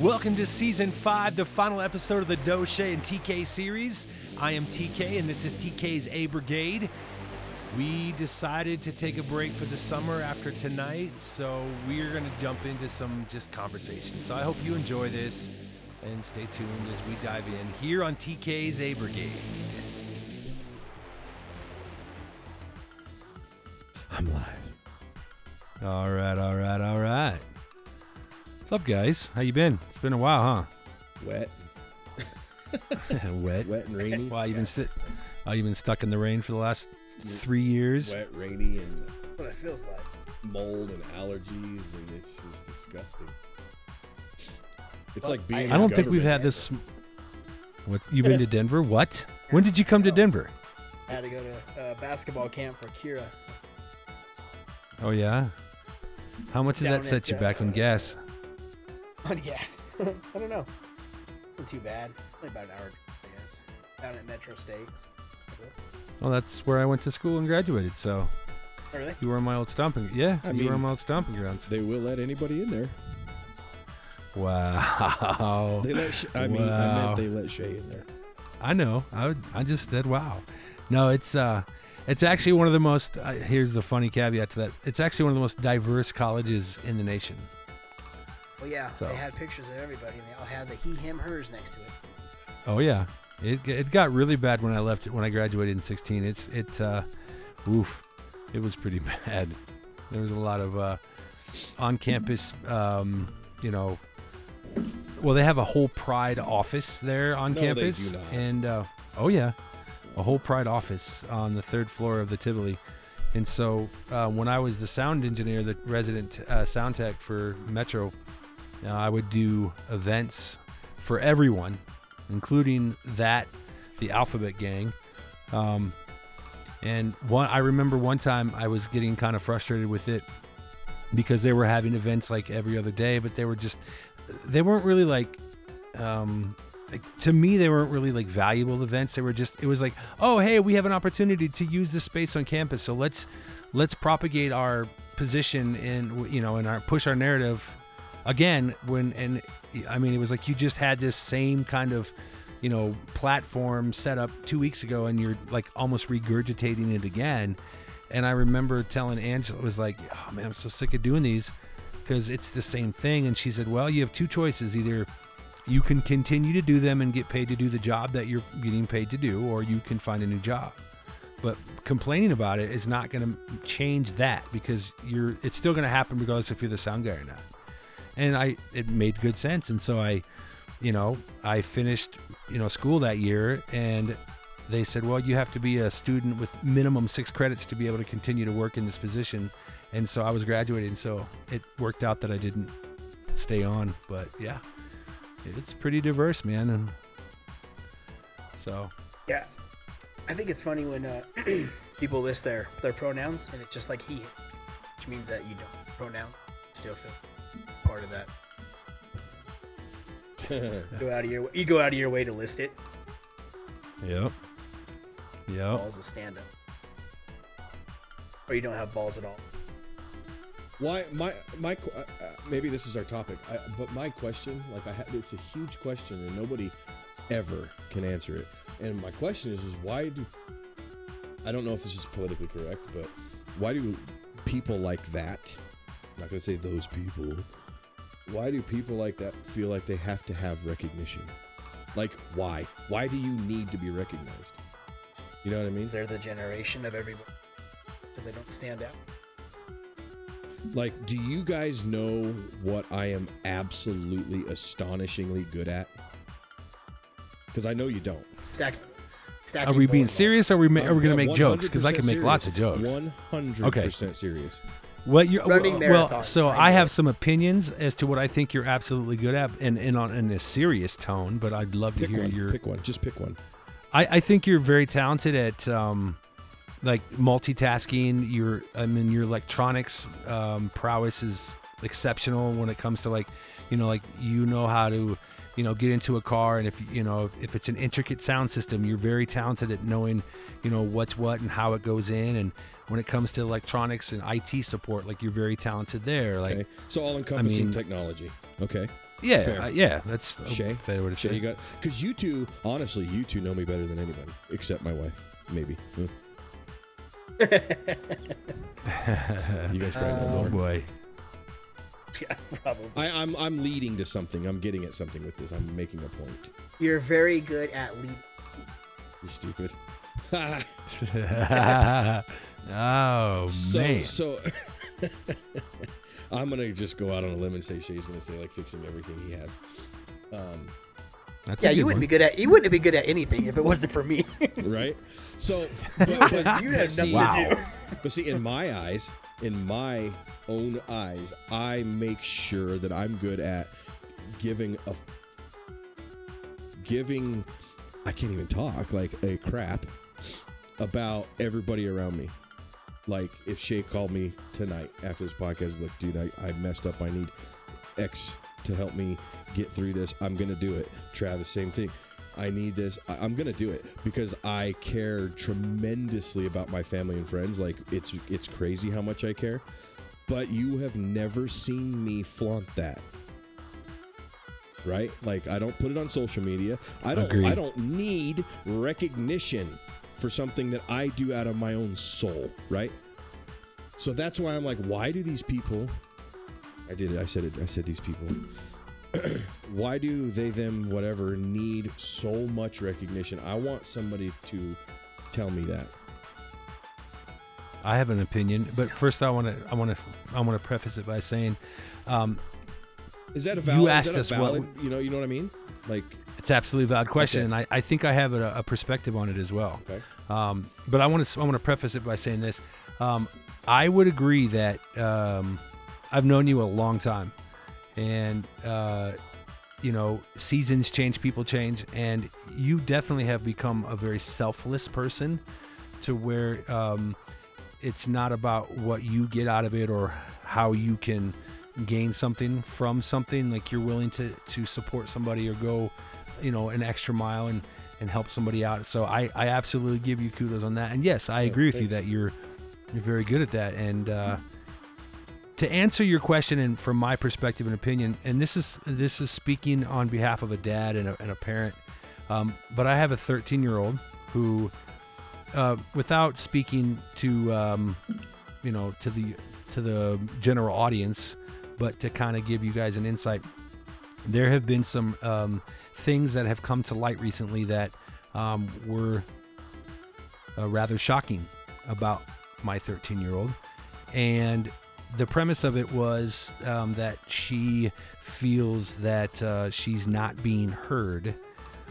Welcome to season five, the final episode of the Doche and TK series. I am TK, and this is TK's A Brigade. We decided to take a break for the summer after tonight, so we're going to jump into some just conversation. So I hope you enjoy this and stay tuned as we dive in here on TK's A Brigade. I'm live. All right, all right, all right. What's up, guys? How you been? It's been a while, huh? Wet. wet Wet and rainy. Wow, you've been sit. Oh, you've been stuck in the rain for the last three years. Wet, rainy, and what it feels like. mold and allergies, and it's just disgusting. It's like being. I in don't think we've had this. What? You've been to Denver? What? When did you come to Denver? I had to go to uh, basketball camp for Kira. Oh yeah. How much did Down that set at, you back on uh, gas? On gas. I don't know. Not too bad. It's only about an hour, I guess. Down at Metro State. Well, that's where I went to school and graduated. So Oh, really? you were on my old stomping. Yeah, I you were mean- my old stomping grounds. They will let anybody in there. Wow. They let. Sh- I mean, I meant they let Shay in there. I know. I would, I just said wow. No, it's uh it's actually one of the most uh, here's the funny caveat to that. It's actually one of the most diverse colleges in the nation. Well, yeah. So- They had pictures of everybody, and they all had the he, him, hers next to it. Oh yeah. It it got really bad when I left when I graduated in 16. It's it uh oof. It was pretty bad. There was a lot of uh on campus um you know well they have a whole pride office there on No, they campus do not. and uh oh yeah. A whole pride office on the third floor of the Tivoli. And so uh, when I was the sound engineer, the resident uh, sound tech for Metro, uh, I would do events for everyone, including that, the Alphabet Gang. Um, and one, I remember one time I was getting kind of frustrated with it because they were having events like every other day, but they were just, they weren't really like, um, like to me they weren't really like valuable events they were just it was like oh hey we have an opportunity to use this space on campus so let's let's propagate our position and you know and our push our narrative again when and i mean it was like you just had this same kind of you know platform set up two weeks ago and you're like almost regurgitating it again and i remember telling angela it was like oh man i'm so sick of doing these because it's the same thing and she said well you have two choices either you can continue to do them and get paid to do the job that you're getting paid to do, or you can find a new job. But complaining about it is not going to change that because you're it's still going to happen regardless if you're the sound guy or not. And I it made good sense, and so I, you know, I finished you know school that year, and they said, well, you have to be a student with minimum six credits to be able to continue to work in this position. And so I was graduating, so it worked out that I didn't stay on. But yeah, it's pretty diverse, man. And so, Yeah. I think it's funny when uh, people list their, their pronouns, and it's just like he, which means that you don't pronoun. Still feel part of that. Go out of your you go out of your way to list it. yep, yep. Balls to stand up. Or you don't have balls at all. Why my my uh, uh, maybe this is our topic, I, but my question, like I had, it's a huge question and nobody ever can answer it. And my question is, is why do I don't know if this is politically correct, but why do people like that? I'm not gonna say those people. Why do people like that feel like they have to have recognition? Like why? Why do you need to be recognized? You know what I mean? They're the generation of everybody, so they don't stand out. Like, do you guys know what I am absolutely astonishingly good at? Because I know you don't. Stack, Are we being serious? Or are we ma- are we gonna make jokes? Because I can make lots of serious. jokes. One hundred percent serious. What you Running well? marathons, So I I have some opinions as to what I think you're absolutely good at, and in on in a serious tone. But I'd love to hear one. your. Pick one. Just pick one. I, I think you're very talented at um, like multitasking. Your I mean your electronics um, prowess is exceptional when it comes to like you know like you know how to you know get into a car and if you know if it's an intricate sound system you're very talented at knowing you know what's what and how it goes in and when it comes to electronics and IT support like you're very talented there like Okay. So all encompassing mean- technology. Okay. Yeah, uh, yeah, that's a Shay, fair way to Shay, say. you got because you two, honestly, you two know me better than anybody except my wife, maybe. Huh. you guys probably know oh more. boy. Yeah, probably. I, I'm I'm leading to something. I'm getting at something with this. I'm making a point. You're very good at leading. You're stupid. oh so man. so I'm gonna just go out on a limb and say Shay's gonna say like fixing everything he has. Um, That's Yeah, you wouldn't one. be good at you wouldn't be good at anything if it wasn't for me. right? So, but, but, You have see, nothing to Wow. but see, in my eyes, in my own eyes, I make sure that I'm good at giving a giving. I can't even talk like a crap about everybody around me. Like if Shay called me tonight after this podcast, look, dude, I, I messed up. I need X to help me get through this. I'm gonna do it. Travis, same thing. I need this. I, I'm gonna do it because I care tremendously about my family and friends. Like it's it's crazy how much I care. But you have never seen me flaunt that. Right? Like I don't put it on social media. I don't Agreed. I don't need recognition for something that I do out of my own soul, right? So that's why I'm like, why do these people I did it, I said it, I said these people why do they them whatever need so much recognition? I want somebody to tell me that. I have an opinion, but first I want to I want to I want to preface it by saying um, Is that a valid? You valid? asked is that a us what you know, you know what I mean? Like, it's absolutely valid question, Okay. and I, I think I have a, a perspective on it as well. okay, Um, but I want to I want to preface it by saying this. Um, I would agree that um, I've known you a long time, and uh, you know seasons change, people change, and you definitely have become a very selfless person, to where um, it's not about what you get out of it or how you can gain something from something. Like you're willing to to support somebody or go, you know, an extra mile and and help somebody out. So I, I absolutely give you kudos on that. And yes, I Yeah, agree with you that you're you're very good at that. And uh, to answer your question, and from my perspective and opinion, and this is this is speaking on behalf of a dad and a, and a parent. Um, but I have a 13 year old who, uh, without speaking to um, you know to the to the general audience, but to kind of give you guys an insight, there have been some um, things that have come to light recently that um, were uh, rather shocking about my 13 year old. And the premise of it was um, that she feels that uh, she's not being heard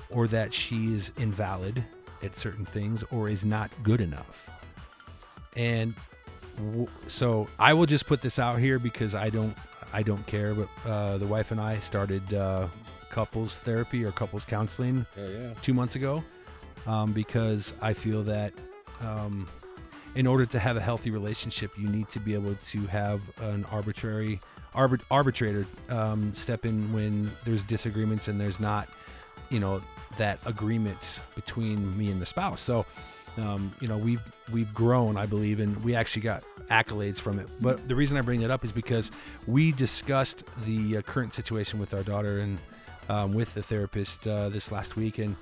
or that she is invalid at certain things or is not good enough. And w- so I will just put this out here because I don't I don't care, but uh, the wife and I started uh, couples therapy or couples counseling yeah, two months ago um, because I feel that um, in order to have a healthy relationship, you need to be able to have an arbitrary arbit, arbitrator um, step in when there's disagreements and there's not, you know, that agreement between me and the spouse. So, um, you know, we've we've grown, I believe, and we actually got accolades from it. But the reason I bring that up is because we discussed the uh, current situation with our daughter and um, with the therapist uh, this last week, and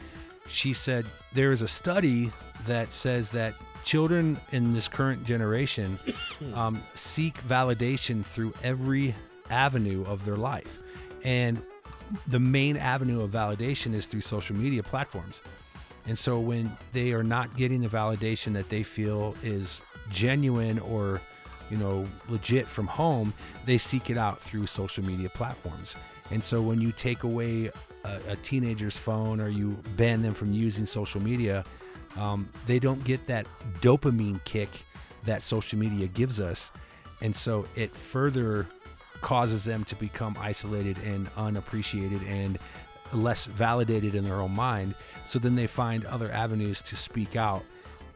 she said there is a study that says that children in this current generation um, seek validation through every avenue of their life, and the main avenue of validation is through social media platforms. And so when they are not getting the validation that they feel is genuine or, you know, legit from home, they seek it out through social media platforms. And so when you take away a, a teenager's phone or you ban them from using social media, um, they don't get that dopamine kick that social media gives us. And so it further causes them to become isolated and unappreciated and less validated in their own mind. So then they find other avenues to speak out.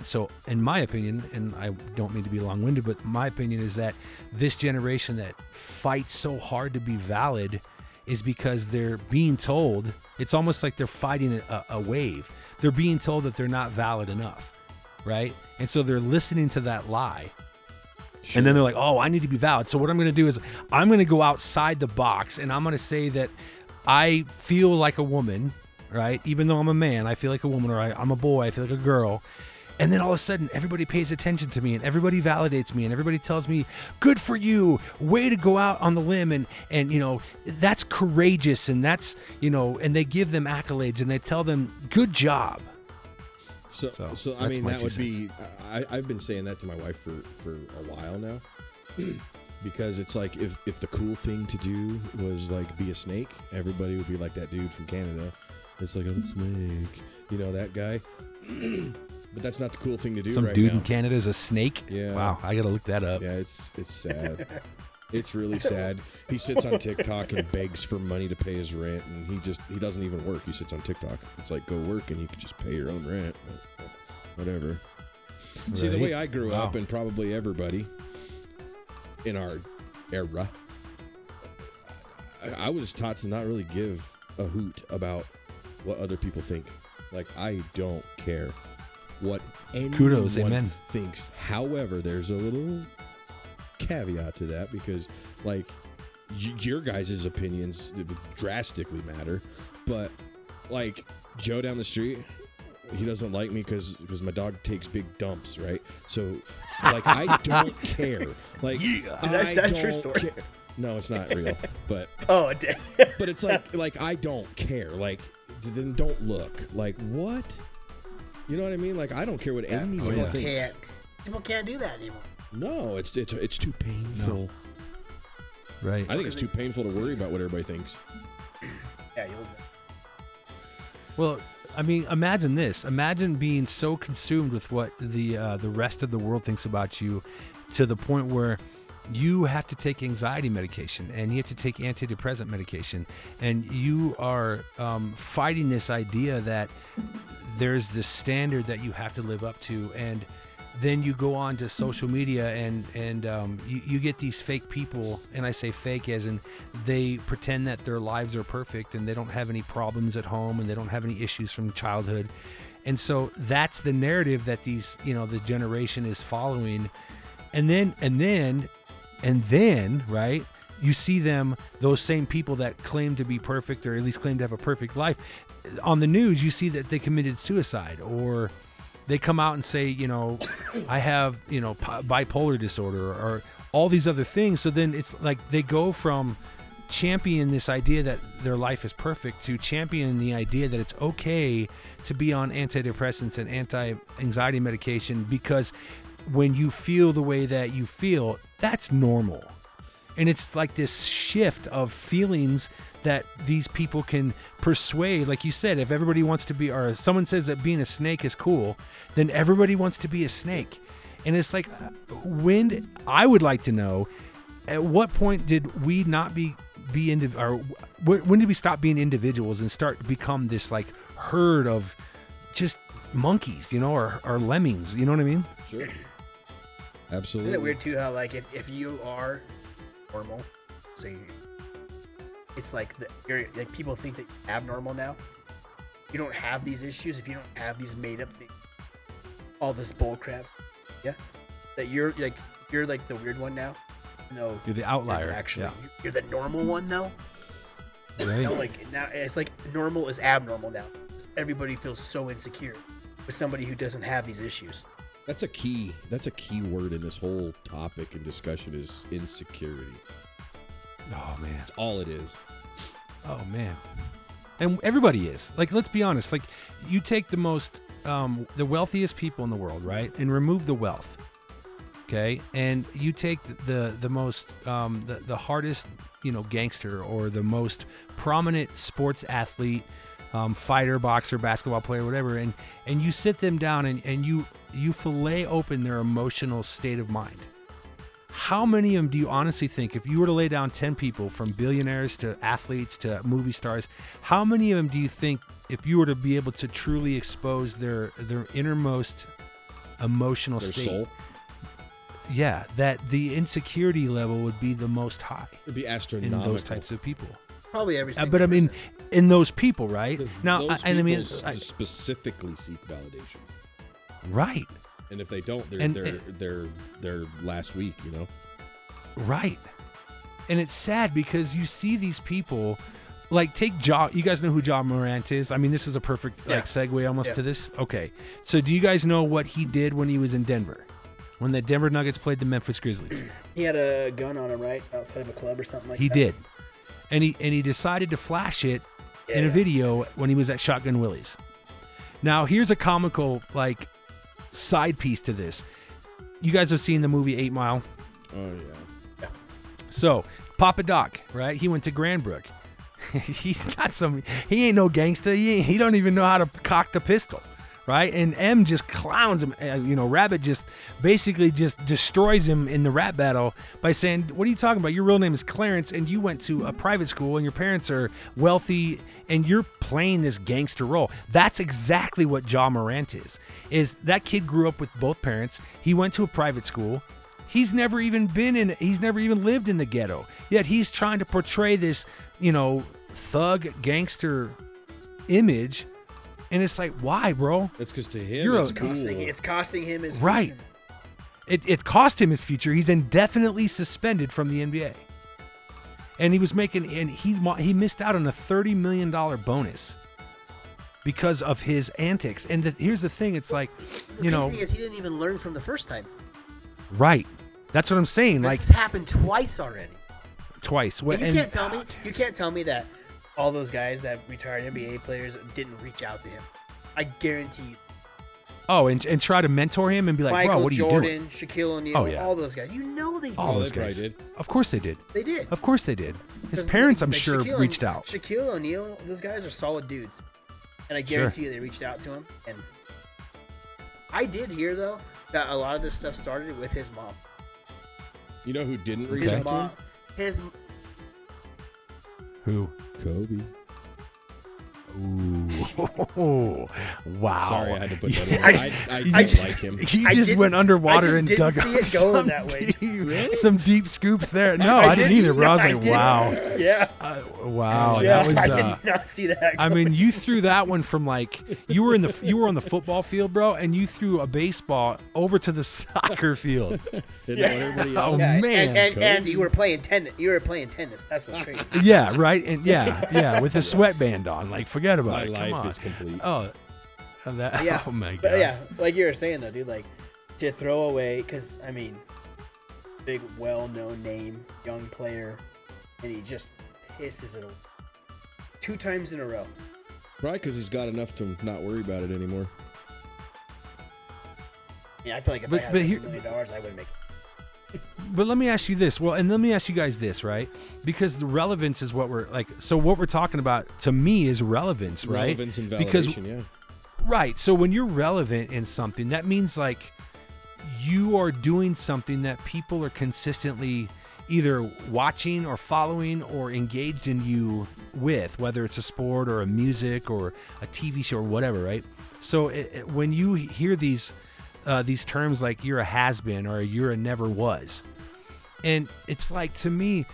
So, in my opinion, and I don't mean to be long winded, but my opinion is that this generation that fights so hard to be valid is because they're being told it's almost like they're fighting a, a wave. They're being told that they're not valid enough, right? And so they're listening to that lie and then they're like, "Oh, I need to be valid." So what I'm going to do is I'm going to go outside the box and I'm going to say that I feel like a woman, right? Even though I'm a man, I feel like a woman, or I, I'm a boy, I feel like a girl. And then all of a sudden, everybody pays attention to me, and everybody validates me, and everybody tells me, "Good for you! Way to go out on the limb!" And and you know that's courageous, and that's you know, and they give them accolades, and they tell them, "Good job." So, So, so, I mean, that two would be. I, I've been saying that to my wife for for a while now, because it's like if if the cool thing to do was like be a snake, everybody would be like that dude from Canada. It's like I'm a snake, you know that guy. but that's not the cool thing to do Some right dude now. in Canada is a snake. Yeah. Wow, I gotta look that up. Yeah, it's it's sad. It's really sad. He sits on TikTok and begs for money to pay his rent, and he just he doesn't even work. He sits on TikTok. It's like go work and you can just pay your own rent. Whatever. See the way I grew Wow. up, and probably everybody in our era, I was taught to not really give a hoot about what other people think. Like I don't care what anyone Kudos, amen. thinks. However, there's a little caveat to that because, like, y- your guys' opinions drastically matter. But, like, Joe down the street, he doesn't like me because because my dog takes big dumps, right? So, like, I don't care. Like, Is that- I is that true story? care. No, it's not real. But Oh, damn. but it's like like I don't care. Like then don't look. Like what? You know what I mean? Like I don't care what anyone yeah. thinks. can't. People can't do that anymore. No, it's it's it's too painful. Right. I think it's too painful to worry about what everybody thinks. Yeah, you'll. Well, I mean, imagine this. Imagine being so consumed with what the uh, the rest of the world thinks about you, to the point where you have to take anxiety medication and you have to take antidepressant medication, and you are um, fighting this idea that there's this standard that you have to live up to, and then you go on to social media and and um, you, you get these fake people. And i say fake as in they pretend that their lives are perfect and they don't have any problems at home and they don't have any issues from childhood. And so that's the narrative that these you know the generation is following. And then and then and then right you see them those same people that claim to be perfect or at least claim to have a perfect life on the news you see that they committed suicide or they come out and say, you know, I have, you know, bipolar disorder or all these other things. So then it's like they go from champion this idea that their life is perfect to champion the idea that it's okay to be on antidepressants and anti-anxiety medication because when you feel the way that you feel, that's normal. And it's like this shift of feelings that these people can persuade. Like you said, if everybody wants to be, or someone says that being a snake is cool, then everybody wants to be a snake. And it's like, when I would like to know, at what point did we not be be into, or when did we stop being individuals and start to become this like herd of just monkeys, you know, or, or lemmings? You know what I mean? Sure. Absolutely. Isn't it weird too how like if, if you are normal, so you, it's like the, you're like people think that you're abnormal now. You don't have these issues if you don't have these made up things. All this bull crap. Yeah. That you're like you're like the weird one now. No. You're the you're outlier. Actually, yeah. you- you're the normal one though. Right. No, like now it's like normal is abnormal now. Everybody feels so insecure with somebody who doesn't have these issues. That's a key. That's a key word in this whole topic and discussion is insecurity. Oh man. That's all it is. Oh man. And everybody is. Like let's be honest. Like you take the most um the wealthiest people in the world, right? And remove the wealth. Okay? And you take the the most um the, the hardest, you know, gangster or the most prominent sports athlete, um, fighter, boxer, basketball player, whatever, and and you sit them down and, and you you fillet open their emotional state of mind how many of them do you honestly think if you were to lay down 10 people from billionaires to athletes to movie stars how many of them do you think if you were to be able to truly expose their their innermost emotional Their state soul. yeah that the insecurity level would be the most high It'd be astronomical. in those types of people Probably every Uh, single but i mean person. in those people right Because now those I, and i mean people specifically seek validation, right and if they don't, they're And- they're they're they're last week. You know. Right. And it's sad because you see these people like take Ja. You guys know who Ja Morant is? I mean, this is a perfect Yeah. like segue almost Yeah. to this. Okay, so do you guys know what he did when he was in Denver? When the Denver Nuggets played the Memphis Grizzlies, He had a gun on him, right, outside of a club or something like he that. He did, and he and he decided to flash it in a video when he was at Shotgun Willie's. Now here's a comical like side piece to this. You guys have seen the movie Eight Mile. Oh yeah. So Papa Doc, right? He went to Cranbrook. He's not some. He ain't no gangster. He ain't, he don't even know how to cock the pistol, right? And M just clowns him. Uh, you know, Rabbit just basically just destroys him in the rap battle by saying, "What are you talking about? Your real name is Clarence, and you went to a private school, and your parents are wealthy, and you're playing this gangster role." That's exactly what Ja Morant is. Is that kid grew up with both parents? He went to a private school. He's never even been in he's never even lived in the ghetto. Yet he's trying to portray this, you know, thug gangster image. And it's like, why, bro? That's because to him, You're a- it's cool. Costing, it's costing him his Right. future. It, it cost him his future. He's indefinitely suspended from the NBA. And he was making and he he missed out on a 30 million dollar bonus because of his antics. And the, here's the thing, it's like, The you crazy know, thing is he didn't even learn from the first time. right. That's what I'm saying. This like has happened twice already. twice. What- And you and- can't tell me you can't tell me that all those guys that retired NBA players didn't reach out to him. I guarantee you. Oh, and, and try to mentor him and be like, Michael bro, what are you Jordan, doing? Shaquille O'Neal, Oh, yeah. all those guys. You know they did. All those they probably guys. did. Of course they did. They did. Of course they did. His parents, I'm like, sure, Shaquille reached out. Shaquille O'Neal, those guys are solid dudes, and I Sure. guarantee you they reached out to him. And I did hear though that a lot of this stuff started with his mom. You know who didn't reach His out to mom, him? his Who? Kobe. Oh, wow. Sorry, I had to put that in. I I, just- I, I didn't just- like him. He just went underwater just and dug see up some that way. deep- some deep scoops there. No, I, didn't either, bro. I was like, didn't. wow, Yeah, Uh, wow. yeah. That was. I Uh, did not see that. I mean, you threw that one from like you were in the you were on the football field, bro, and you threw a baseball over to the soccer field. Didn't know what everybody Oh, yeah, man, and, and, and you were playing tennis. You were playing tennis. That's what's crazy. Yeah, right, and yeah, yeah, with a sweatband on. Like, forget about My it. Come life on. is complete. Oh, uh, that. yeah. Oh my god. But yeah, like you were saying though, dude, like to throw away because I mean, big, well-known name, young player, and he just pisses it away two times in a row. Probably because he's got enough to not worry about it anymore. Yeah, I feel like if But- I had but a here- million dollars, I would make. But let me ask you this. Well, and let me ask you guys this, right? Because the relevance is what we're like. So what we're talking about to me is relevance, right? Relevance and validation, Because yeah. Right. So when you're relevant in something, that means like you are doing something that people are consistently either watching or following or engaged in you with, whether it's a sport or a music or a TV show or whatever, right? So it, it- when you hear these uh, these terms like you're a has been or you're a never was, and it's like to me,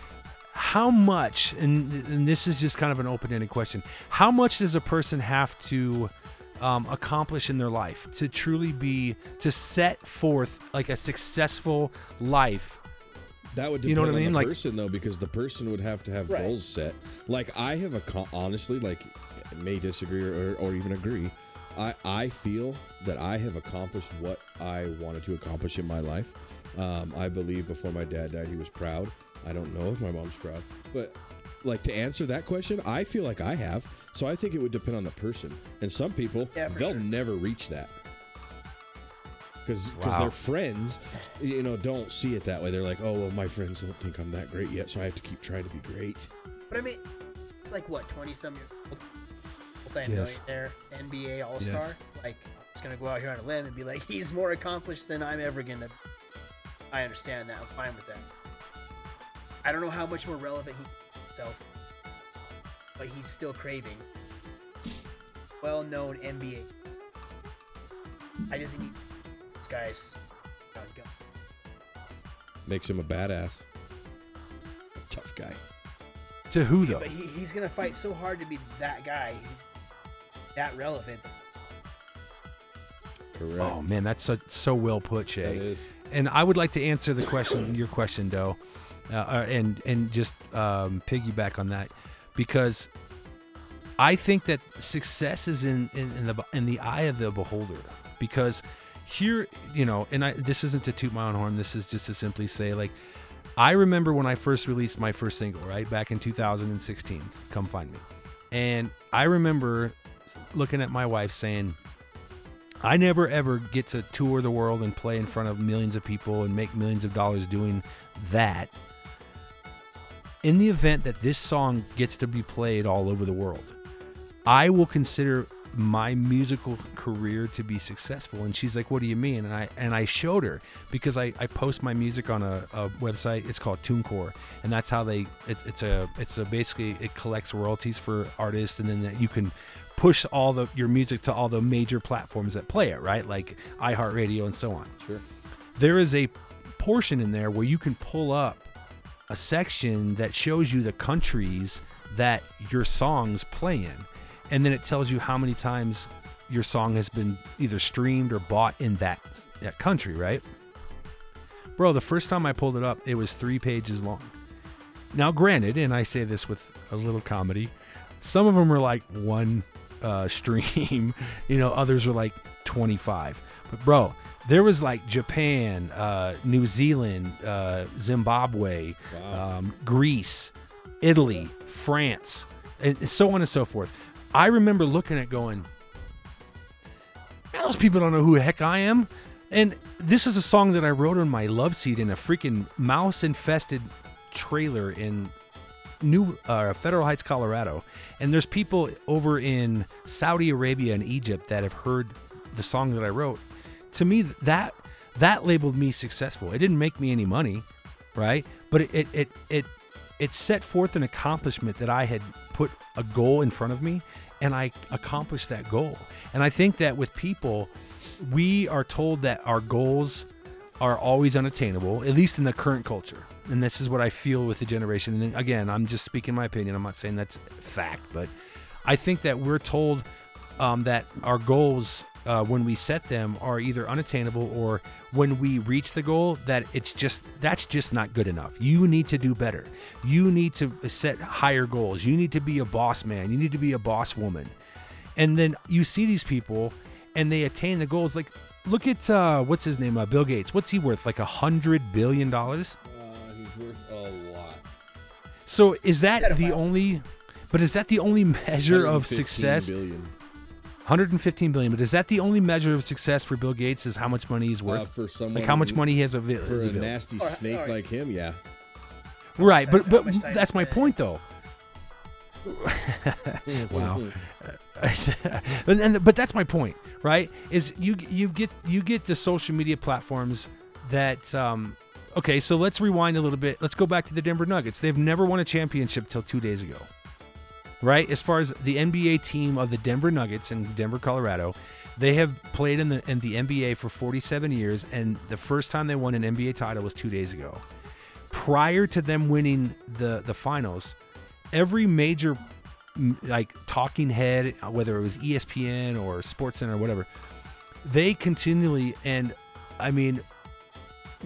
how much, and, and this is just kind of an open ended question, how much does a person have to um, accomplish in their life to truly be, to set forth like a successful life? That would depend You know what I on mean? the Like- person though, because the person would have to have Right. goals set. Like I have a co- honestly, like may disagree or, or even agree. I I feel that I have accomplished what I wanted to accomplish in my life. Um, I believe before my dad died, he was proud. I don't know if my mom's proud, but like to answer that question, I feel like I have. So I think it would depend on the person. And some people, Yeah, they'll sure. never reach that because Wow. their friends, you know, don't see it that way. They're like, oh well, my friends don't think I'm that great yet, so I have to keep trying to be great. But I mean, it's like what twenty some years old, Yes. multi-millionaire, NBA All Star. Like, I'm just gonna go out here on a limb and be like, he's more accomplished than I'm ever gonna. I understand that. I'm fine with that. I don't know how much more relevant he himself, but he's still craving well-known NBA. I just need this guy's gun. gun. Makes him a badass, tough guy. To who though? Yeah, But he, he's gonna fight so hard to be that guy. He's that relevant. Correct. Oh man, that's so, so well put, Shay. that is. And I would like to answer the question, your question, Doe, uh, uh, and and just um, piggyback on that, because I think that success is in, in, in the in the eye of the beholder because here, you know, and I this isn't to toot my own horn. This is just to simply say, like, I remember when I first released my first single, right back in 2016. Come find me, and I remember looking at my wife saying, I never ever get to tour the world and play in front of millions of people and make millions of dollars doing that. In the event that this song gets to be played all over the world, I will consider my musical career to be successful. And she's like what do you mean? And i and i showed her because i, I post my music on a, a website. It's called tunecore. And that's how they it, it's a it's a basically it collects royalties for artists. And then that you can push all the your music to all the major platforms that play it right like iheartradio and so on Sure. there is a portion in there where you can pull up a section that shows you the countries that your songs play in. And then it tells you how many times your song has been either streamed or bought in that, that country, right? Bro, the first time I pulled it up, it was three pages long. Now, granted, and I say this with a little comedy, some of them are like one uh, stream, you know, others are like 25. But, bro, there was like Japan, uh, New Zealand, uh, Zimbabwe, Wow. um, Greece, Italy, France, and so on and so forth. I remember looking at going, "Man, those people don't know who the heck I am. And this is a song that I wrote on my love seat in a freaking mouse infested trailer in New uh, Federal Heights, Colorado. And there's people over in Saudi Arabia and Egypt that have heard the song that I wrote. To me, that that labeled me successful. It didn't make me any money, right? But it it it it, it set forth an accomplishment that I had put a goal in front of me and I accomplished that goal. And I think that with people, we are told that our goals are always unattainable, at least in the current culture. And this is what I feel with the generation. And again, I'm just speaking my opinion. I'm not saying that's fact, but I think that we're told um, that our goals, uh, when we set them, are either unattainable or when we reach the goal, that it's just that's just not good enough. You need to do better. You need to set higher goals. You need to be a boss man. You need to be a boss woman. And then you see these people, and they attain the goals. Like, look at uh, what's his name, uh, Bill Gates. What's he worth? Like a hundred billion dollars. Uh, he's worth a lot. So is that the only? But is that the only measure of success? billion. 115 billion. But is that the only measure of success for Bill Gates? Is how much money he's Uh, worth? for someone like how much money he has avail- for is a available. nasty Or- snake or- like him, yeah. Right, but but that's my point though. wow. and, and but that's my point, right? Is you you get you get the social media platforms that um okay, so let's rewind a little bit. Let's go back to the Denver Nuggets. They've never won a championship till 2 days ago. Right? As far as the NBA team of the Denver Nuggets in Denver, Colorado, they have played in the in the NBA for 47 years and the first time they won an NBA title was 2 days ago. Prior to them winning the the finals, every major like talking head, whether it was ESPN or SportsCenter or whatever, they continually and I mean,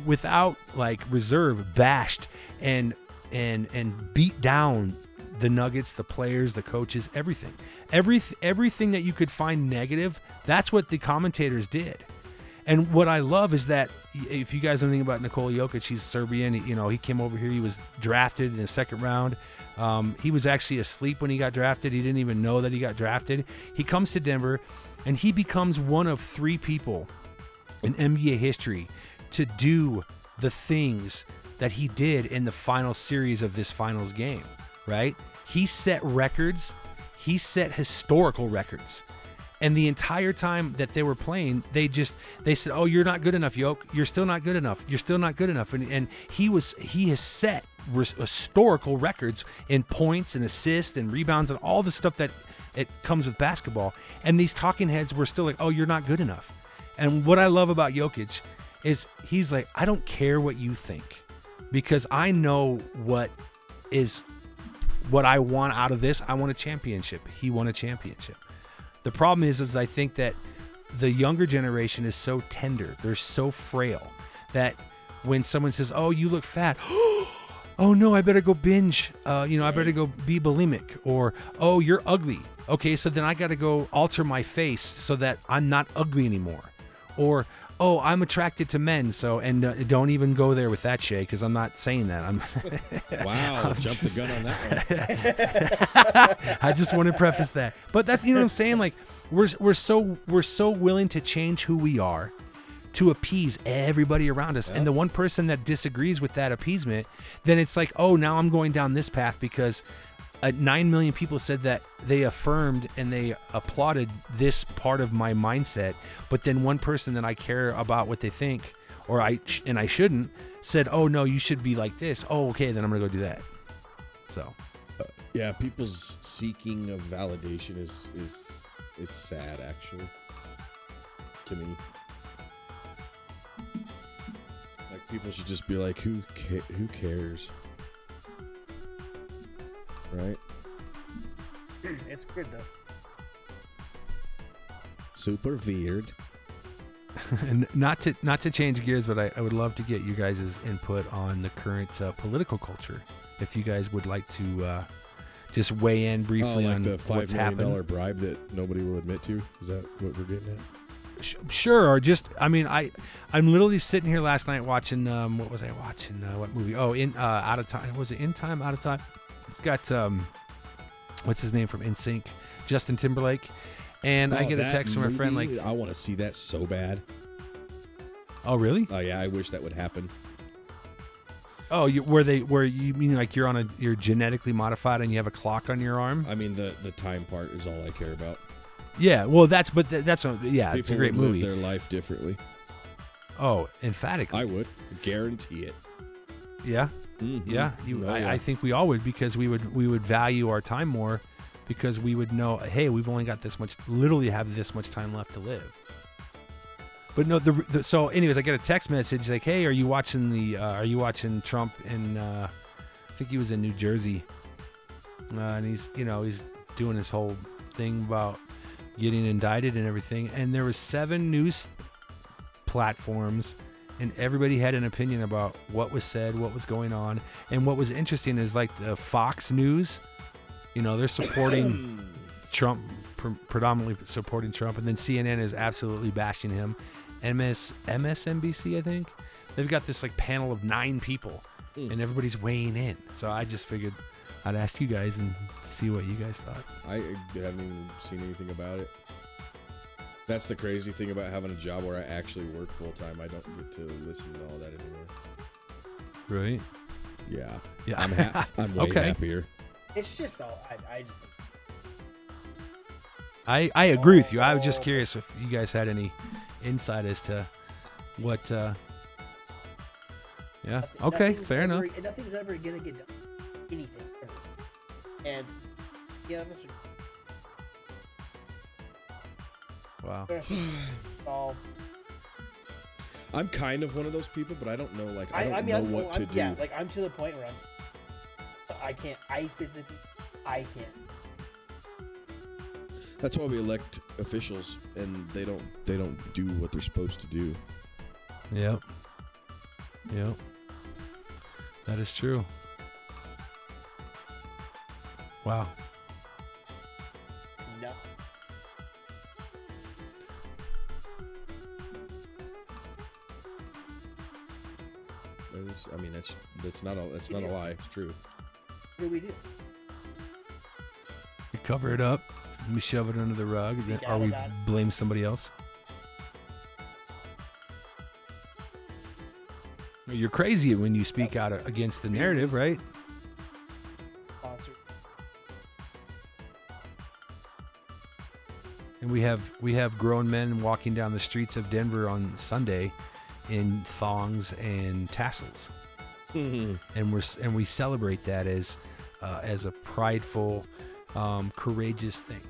without like reserve, bashed and and and beat down the Nuggets, the players, the coaches, everything, every everything that you could find negative. That's what the commentators did. And what I love is that if you guys know anything about Nikola Jokic, he's Serbian. You know, he came over here. He was drafted in the second round. Um, he was actually asleep when he got drafted. He didn't even know that he got drafted. He comes to Denver, and he becomes one of three people in NBA history to do the things that he did in the final series of this finals game, right? He set records, he set historical records. And the entire time that they were playing, they just they said, "Oh, you're not good enough, Yoke. You're still not good enough. You're still not good enough." And and he was he has set historical records in points and assists and rebounds and all the stuff that it comes with basketball. And these talking heads were still like, "Oh, you're not good enough." And what I love about Jokic is he's like, I don't care what you think because I know what is what I want out of this. I want a championship. He won a championship. The problem is, is I think that the younger generation is so tender. They're so frail that when someone says, "Oh, you look fat," oh no, I better go binge. Uh, you know, I better go be bulimic. Or, "Oh, you're ugly." okay, so then I got to go alter my face so that I'm not ugly anymore. Or, oh, I'm attracted to men, so, and uh, don't even go there with that, Shay, because I'm not saying that. I'm, Wow, jumped the gun on that one. I just want to preface that. But that's, you know what I'm saying? Like, we're, we're so, we're so willing to change who we are to appease everybody around us. And the one person that disagrees with that appeasement, then it's like, oh, now I'm going down this path because uh, 9 million people said that they affirmed and they applauded this part of my mindset. But then one person that I care about what they think, or I, sh- and I shouldn't, said, oh, no, you should be like this. Oh, okay, then I'm to go do that. So, Yeah, people's seeking of validation is is it's sad actually. To me, like people should just be like, who ca- who cares, right? it's weird though. Super weird. and not to not to change gears, but I, I would love to get you guys' input on the current uh, political culture. If you guys would like to uh, just weigh in Oh, briefly like on the five what's million happened. dollar bribe that nobody will admit to. Is that what we're getting at? Sh- Sure, or just I mean I I'm literally sitting here last night watching um what was I watching uh, what movie oh in uh, out of time was it in time out of time it's got um what's his name from NSYNC Justin Timberlake and I Oh, get a text from a friend like I want to see that so bad. oh really Oh yeah, I wish that would happen. oh you where they where you mean like you're on a you're genetically modified and you have a clock on your arm I mean, the the time part is all I care about. yeah well that's but th- that's a yeah it's a People great would live movie their life differently. oh emphatically I would guarantee it. yeah Mhm. Yeah, you, Oh, I, yeah. I think we all would because we would we would value our time more because we would know, hey, we've only got this much, literally have this much time left to live. But no, the, the so anyways, I get a text message like, hey, are you watching the? Uh, are you watching Trump in? Uh, I think he was in New Jersey, uh, and he's you know he's doing this whole thing about getting indicted and everything. And there was seven news platforms and everybody had an opinion about what was said, what was going on, and what was interesting is like the Fox News, you know, they're supporting Trump, pr- predominantly supporting Trump, and then CNN is absolutely bashing him. MS MSNBC, I think, they've got this like panel of nine people, Mm. and everybody's weighing in. So I just figured I'd ask you guys and see what you guys thought. I haven't even seen anything about it. That's the crazy thing about having a job where I actually work full time. I don't get to listen to all that anymore. Right? Yeah, Yeah. I'm ha- I'm way Okay. happier. It's just all I, I just I, I agree with you. I was just curious if you guys had any insight as to what. Uh, yeah. nothing- Okay. Fair ever, enough. Nothing's ever gonna get done. Anything. Ever. And yeah, that's Wow. all. I'm kind of one of those people, but I don't know. Like I I, don't I mean, know I'm, what to I'm, do. Yeah, like I'm to the point where I'm. I can't. I physically. I can't. That's why we elect officials, and they don't they don't do what they're supposed to do. Yep. Yep. That is true. Wow. That's that's not a that's not a lie. It's true. What do we do? We cover it up. We shove it under the rug, Speak or we about blame somebody else. You're crazy when you speak out against the narrative, right? And we have we have grown men walking down the streets of Denver on Sunday in thongs and tassels, and we're and we celebrate that as uh, as a prideful, um, courageous thing.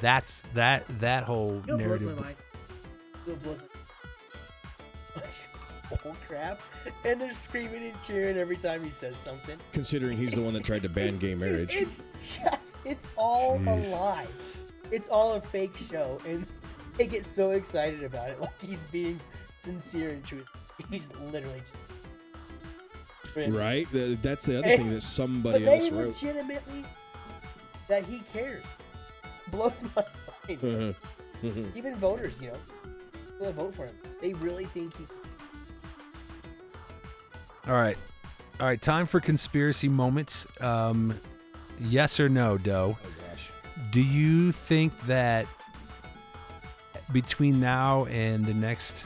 That's that that whole You know what blows narrative. my mind? You know blows my Oh crap! And they're screaming and cheering every time he says something. Considering he's the one that tried to ban gay marriage. It's just, it's all Jeez. a lie. It's all a fake show, and they get so excited about it, like he's being sincere and truthful. He's literally. Just, Right? That's the other Hey, thing that but somebody they else wrote. legitimately, that he cares. Blows my mind. Even voters, you know, people that vote for him, they really think he. All right. All right. Time for conspiracy moments. Um, yes or no, Doe? oh gosh. Do you think that between now and the next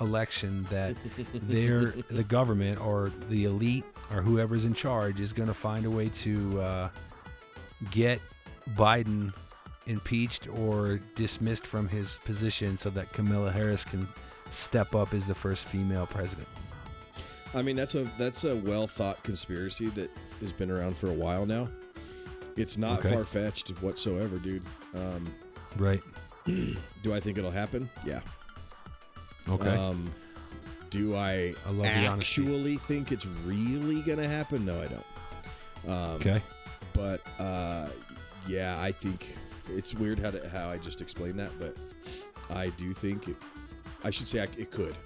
election that they're the government or the elite or whoever's in charge is going to find a way to uh, get Biden impeached or dismissed from his position so that Kamala Harris can step up as the first female president? I mean, that's a that's a well thought conspiracy that has been around for a while now. It's not Okay. far fetched whatsoever, dude. Um, Right. do I think it'll happen? Yeah. Okay. Um, do I, I love actually think it's really gonna happen? No, I don't. Um, okay. But uh, yeah, I think it's weird how to, how I just explained that, but I do think it. I should say I, it could.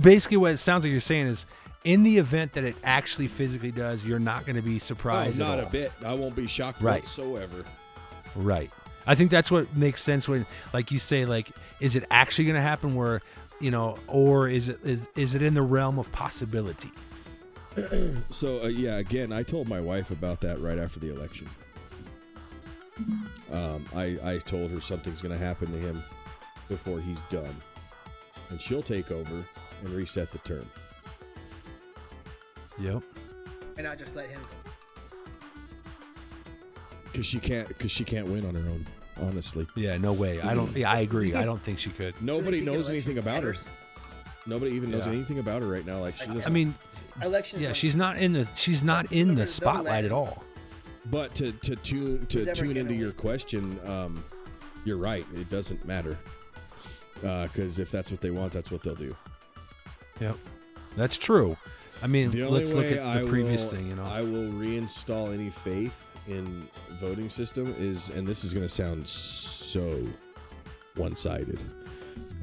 basically what it sounds like you're saying is in the event that it actually physically does you're not going to be Oh, surprised at not a bit. I won't be shocked Right. whatsoever. right i think that's what makes sense when like you say like is it actually going to happen where you know or is it is, is it in the realm of possibility So uh, yeah, again, I told my wife about that right after the election. Um, I I told her something's going to happen to him before he's done, and she'll take over and reset the term. yep And I just let him go. Because she can't. Because she can't win on her own. Honestly, yeah no way i don't yeah i agree i don't think she could nobody think knows election anything about her. matters? Nobody even knows Yeah. anything about her right now. Like she doesn't. i mean Elections. yeah don't- she's not in the she's not in the They'll spotlight let- at all But to to tune to ever tune gonna into your win? question, um, you're right. It doesn't matter because if that's what they want, that's what they'll do. yep that's true i mean The only let's look way at the I previous will, thing you know I will reinstall any faith in voting system is, and this is going to sound so one-sided,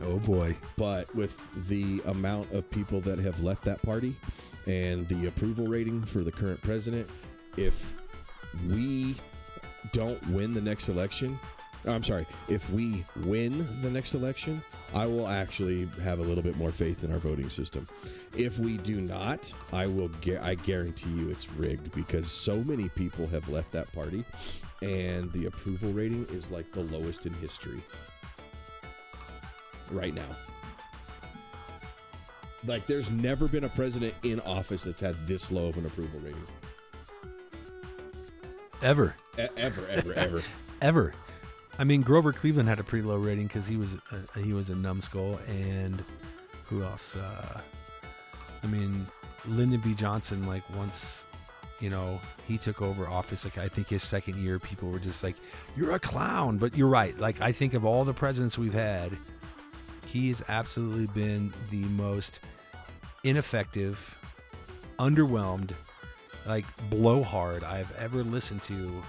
oh boy. But with the amount of people that have left that party and the approval rating for the current president, if we don't win the next election, Uh, I'm sorry, if we win the next election, I will actually have a little bit more faith in our voting system. If we do not, I will gu- I guarantee you it's rigged because so many people have left that party and the approval rating is like the lowest in history right now. Like there's never been a president in office that's had this low of an approval rating. ever E- ever, ever, ever. ever. I mean, Grover Cleveland had a pretty low rating because he was a, he was a numbskull, and who else? Uh, I mean, Lyndon B. Johnson. Like once, you know, he took over office. Like I think his second year, people were just like, "You're a clown." But you're right. Like I think of all the presidents we've had, he has absolutely been the most ineffective, underwhelmed, like blowhard I've ever listened to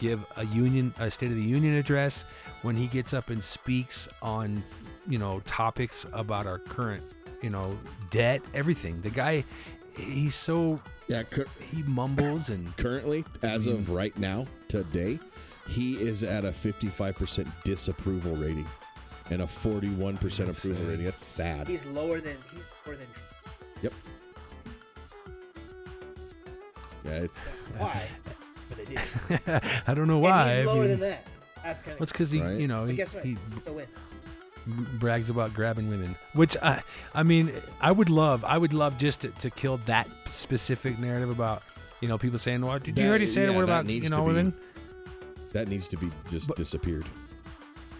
give a union a state of the union address when he gets up and speaks on you know topics about our current you know debt everything the guy he's so Yeah, cur- he mumbles and currently, as of mm-hmm. right now, today, he is at a 55% disapproval rating and a 41% That's approval sad. rating. That's sad. He's lower than he's lower than. Yep. Yeah, it's Why? But they did. I don't know why. And he's I mean, than that. That's kind Well, it's of. because he, Right. you know, But he, guess what? he Still wins. brags about grabbing women, which I, I mean, I would love, I would love just to, to kill that specific narrative about, you know, people saying, "Well, did you That- already say yeah, what about needs you to know be- women?" that needs to be just But- disappeared.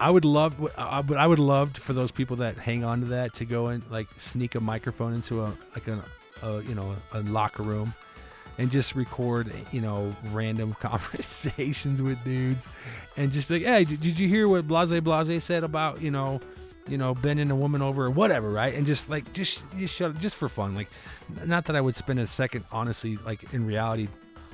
I would love, I but I would love for those people that hang on to that to go and like sneak a microphone into a like a, a you know a locker room, and just record you know random conversations with dudes, and just be like, hey, did, did you hear what Blase Blase said about you know, you know bending a woman over or whatever, right? And just like just just shut just for fun, like not that I would spend a second honestly like in reality.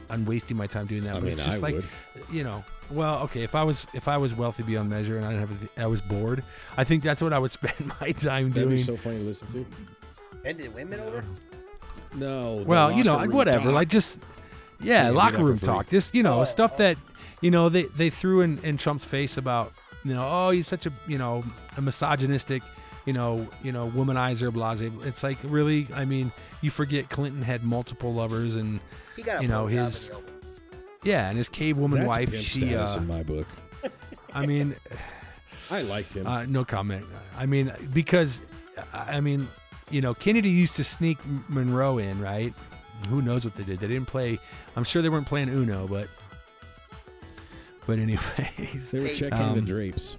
I'm wasting my time doing that. I but mean, it's just I like, would. you know, well, okay, if I was if I was wealthy beyond measure and I didn't have, I was bored, I think that's what I would spend my time That'd doing. be so funny to listen to. Bending women over? No. well, you know, whatever, talk. like just Yeah, yeah, locker room talk, just you know, Oh, stuff oh. that you know, they they threw in, in Trump's face about you know, oh, he's such a you know a misogynistic, you know, you know, womanizer, blase. It's like really, I mean, you forget Clinton had multiple lovers, and He got You know, his- in the open. yeah, and his cave woman That's wife. pimp She, status uh, in my book. I mean, I liked him. uh, no comment. I mean, because I mean, you know, Kennedy used to sneak Monroe in, right? Who knows what they did? They didn't play. I'm sure they weren't playing Uno, but but anyways, they were checking the um, drapes.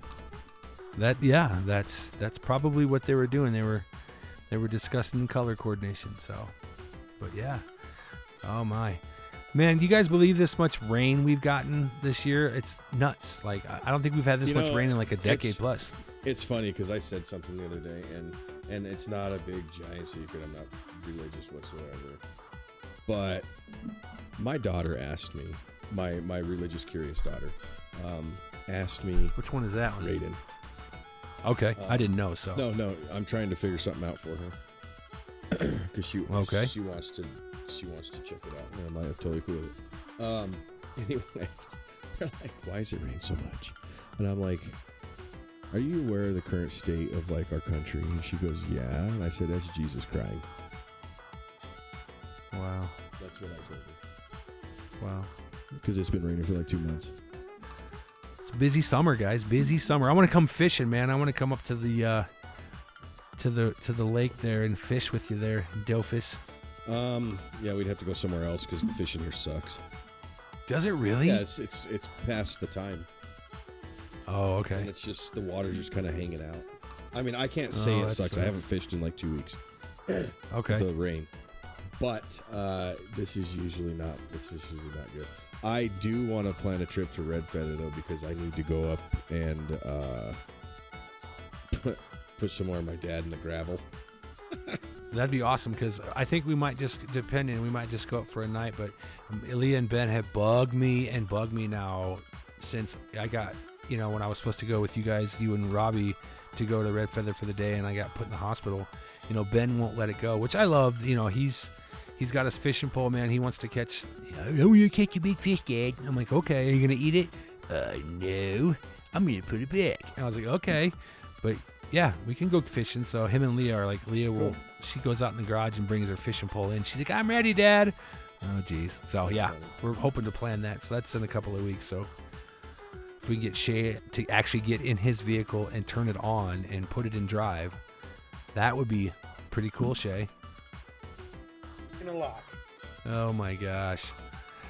that yeah, that's that's probably what they were doing. They were they were discussing color coordination. So, but yeah, oh my. Man, do you guys believe this much rain we've gotten this year? It's nuts. Like I don't think we've had this You much know, rain in like a decade it's- plus. It's funny because I said something the other day, and and it's not a big giant secret. I'm not religious whatsoever, but my daughter asked me, my my religious curious daughter, um, asked me, Which one is that one? Raiden. Okay, Uh, I didn't know. So No, no, I'm trying to figure something out for her because she Okay. she wants to she wants to check it out, and I'm like totally cool with it. Um, anyway, they're like, "Why is it rain so much?" And I'm like, "Are you aware of the current state of like our country?" And she goes, "Yeah." And I said, "That's Jesus crying." wow, That's what I told her wow. because it's been raining for like two months. It's a busy summer, guys. Busy summer. I want to come fishing, man. I want to come up to the uh, to the to the lake there and fish with you there, Dofus. Um, yeah, we'd have to go somewhere else because the fishing here sucks. Does it really? Yeah, it's it's it's past the time. Oh, and okay. it's just the water's just kind of hanging out. I mean, I can't say Oh, it that sucks. I sucks. haven't fished in like two weeks Okay. the rain. But uh, this is usually not. This is usually not good. I do want to plan a trip to Red Feather though because I need to go up and uh, put put some more of my dad in the gravel. That'd be awesome because I think we might just, depending, we might just go up for a night. But um, Leah and Ben have bugged me and bugged me now since I got, you know, when I was supposed to go with you guys, you and Robbie, to go to Red Feather for the day, and I got put in the hospital. You know, Ben won't let it go, which I love. You know, he's he's got his fishing pole, man. He wants to catch. Oh, You know, I'm gonna catch a big fish, Dad. I'm like, okay, are you gonna eat it? Uh, no. I'm gonna put it back. And I was like, okay, but yeah, we can go fishing. So him and Leah are like, Leah will. She goes out in the garage and brings her fishing pole in. She's like, I'm ready, Dad. Oh, geez. So yeah, we're hoping to plan that. So that's in a couple of weeks. So if we can get Shea to actually get in his vehicle and turn it on and put it in drive, that would be pretty cool, Shea. In a lot. Oh my gosh.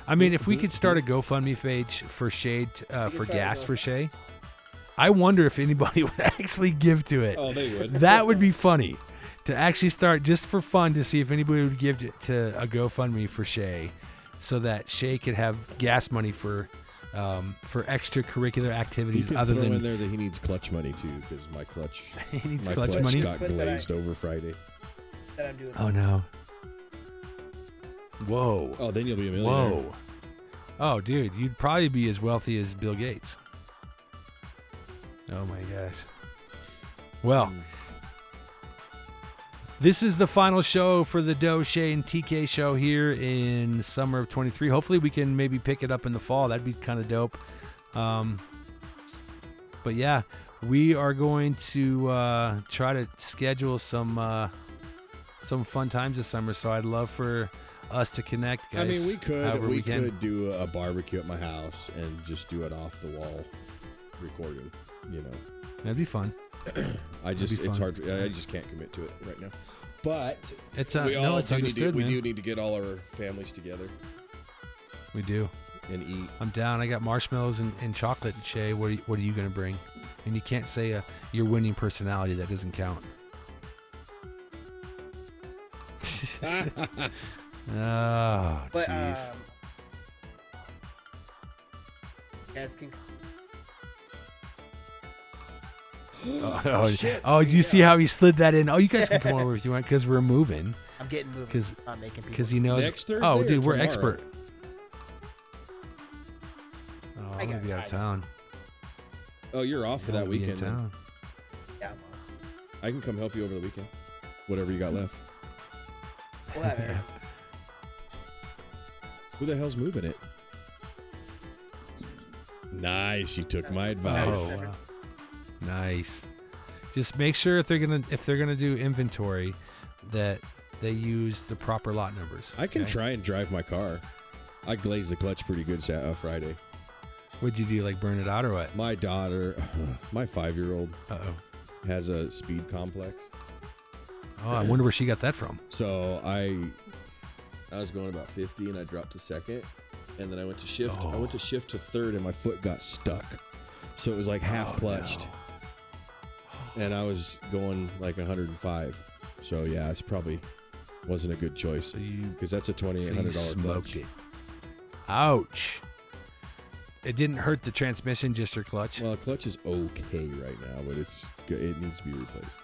I mean, if we could start a GoFundMe page for Shea, t- uh, for gas for Shea, I wonder if anybody would actually give to it. Oh, they would. That would be funny to actually start just for fun to see if anybody would give to, to a GoFundMe for Shea, so that Shea could have gas money for um, for extracurricular He activities other throw in than there that he needs clutch money too because my clutch he needs my clutch clutch, money. got But that I- glazed over Friday. That I'm doing. Oh no! Whoa! Oh, then you'll be a millionaire. Whoa! Oh, dude, you'd probably be as wealthy as Bill Gates. Oh my gosh! Well. Mm. This is the final show for the Dough, Shea, and TK show here in summer of 23. Hopefully, we can maybe pick it up in the fall. That'd be kind of dope. Um, but yeah, we are going to uh, try to schedule some uh, some fun times this summer. So I'd love for us to connect, guys. I mean, we could however we, could do a barbecue at my house and just do it off the wall recording. You know, That'd be fun. I just it's fun. hard. To, I just can't commit to it right now. But It's uh, we no, all it's do need to, understood, we do need to get all our families together We do. and eat. I'm down. I got marshmallows and, and chocolate. Shea, what are you, what are you gonna bring? And you can't say uh, your winning personality. That doesn't count. Oh, jeez. um, guys oh, oh, shit. oh, did you see how he slid that in? Oh, you guys can come over if you want because we're moving. I'm getting moving. 'Cause- not making people. Because he knows. Next Thursday oh, or dude, we're tomorrow? expert. Oh, I I'm gonna be out of town. Oh, you're off for that gonna be in weekend. town. Yeah, I'm on. I can come help you over the weekend. Whatever you got left. We'll have everything. Who the hell's moving it? Nice. You took my advice. Oh, wow. Nice. Just make sure if they're gonna if they're gonna do inventory, that they use the proper lot numbers. I can okay? try and drive my car. I glazed the clutch pretty good Sat- uh, Friday. What'd you do? Like burn it out or what? My daughter, my five year old, oh. has a speed complex. Oh, I wonder where she got that from. So I I was going about 50 and I dropped to second. And then I went to shift. I went to shift to third and my foot got stuck. So it was like half Oh, clutched. And I was going like 105. So yeah, it's probably wasn't a good choice because that's a $2,800 smoked clutch. it. Ouch. It didn't hurt the transmission, just your clutch. Well, clutch is okay right now, but it's it needs to be replaced.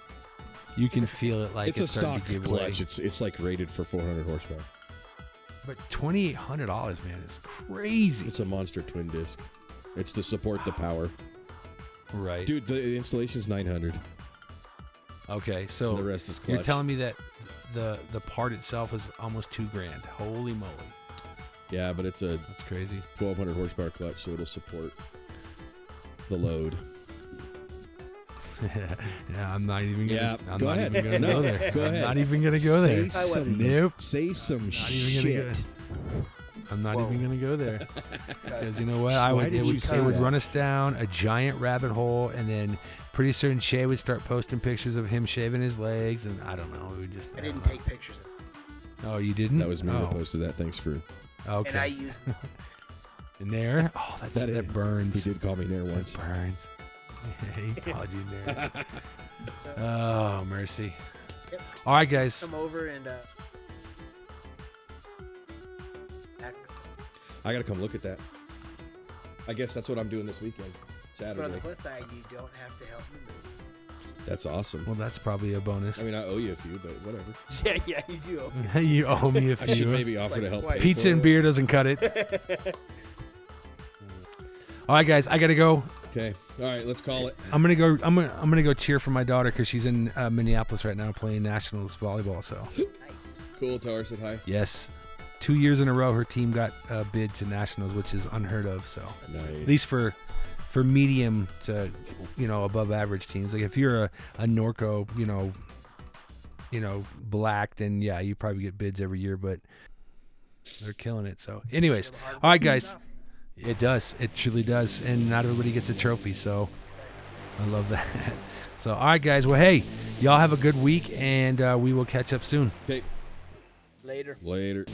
you can feel it like it's a it's starting stock clutch. Way. It's it's like rated for 400 horsepower. But twenty eight hundred dollars, man, is crazy. It's a monster twin disc. It's to support the power, right. dude. The installation's 900. Okay, and so the rest is clutch. you're telling me that the the part itself is almost two grand. Holy moly, Yeah, but it's a that's crazy. 1200 horsepower clutch, so it'll support the load. yeah, I'm not even gonna. Yeah, I'm go not ahead. even gonna No, go there. go I'm ahead. not even gonna go there. Say some, Nope. say some Not even gonna shit. go. I'm not even gonna go there because you know what? I would. It would, it would run us down a giant rabbit hole, and then pretty soon Shea would start posting pictures of him shaving his legs, and I don't know. We would just. I don't didn't know. take pictures of it. Oh, you didn't? That was me oh, that posted that. Thanks for. Okay. And I used In there? Oh, that's, That that, is- burns. He did call me there That once. burns. he called you there. so, Oh, mercy. yep. All right, guys. come over and uh I gotta come look at that. I guess that's what I'm doing this weekend, But on Saturday. the plus side, you don't have to help me move. That's awesome. Well, that's probably a bonus. I mean, I owe you a few, but whatever. Yeah, yeah, you do. you owe me a I few. I should maybe offer to help. twice. pay Pizza for and it. beer doesn't cut it. All right, guys, I gotta go. Okay. All right. Let's call it. I'm gonna go. I'm gonna. I'm gonna go cheer for my daughter because she's in uh, Minneapolis right now playing nationals volleyball. So Nice. Cool. Tower said hi. yes, two years in a row, her team got a bid to nationals, which is unheard of. So Nice. at least for for medium to you know above average teams. Like if you're a, a Norco, you know, you know black, then yeah, you probably get bids every year, but they're killing it. So, anyways, all right, guys. it does. It truly does, and not everybody gets a trophy. So I love that. So all right, guys. Well, hey, y'all have a good week, and uh, we will catch up soon. Okay. Later. Later.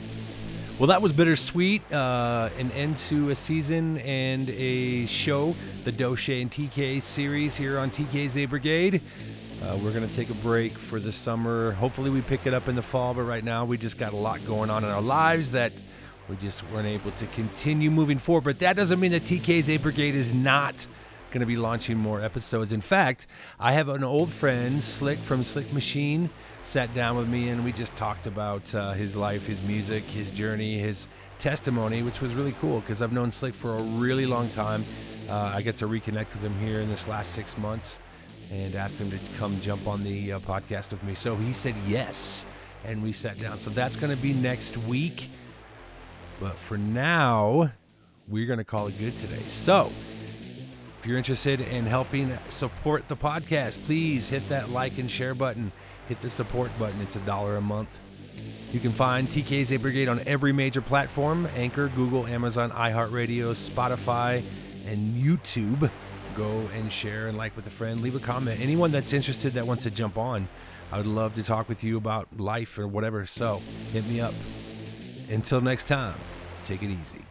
Well, that was bittersweet. Uh, an end to a season and a show, the Doche and TK series here on TK's A Brigade. Uh, we're going to take a break for the summer. Hopefully, we pick it up in the fall, but right now we just got a lot going on in our lives that we just weren't able to continue moving forward. But that doesn't mean that TK's A Brigade is not going to be launching more episodes. In fact, I have an old friend, Slick from Slick Machine, sat down with me and we just talked about uh, his life, his music, his journey, his testimony, which was really cool because I've known Slick for a really long time. Uh, I get to reconnect with him here in this last six months and asked him to come jump on the uh, podcast with me. So he said yes, and we sat down. So that's going to be next week. But for now, we're going to call it good today. So if you're interested in helping support the podcast, please hit that like and share button. Hit the support button. It's a dollar a month. You can find TK's A Brigade on every major platform Anchor, Google, Amazon, iHeartRadio, Spotify, and YouTube. Go and share and like with a friend. Leave a comment. Anyone that's interested that wants to jump on, I would love to talk with you about life or whatever. So hit me up. Until next time, take it easy.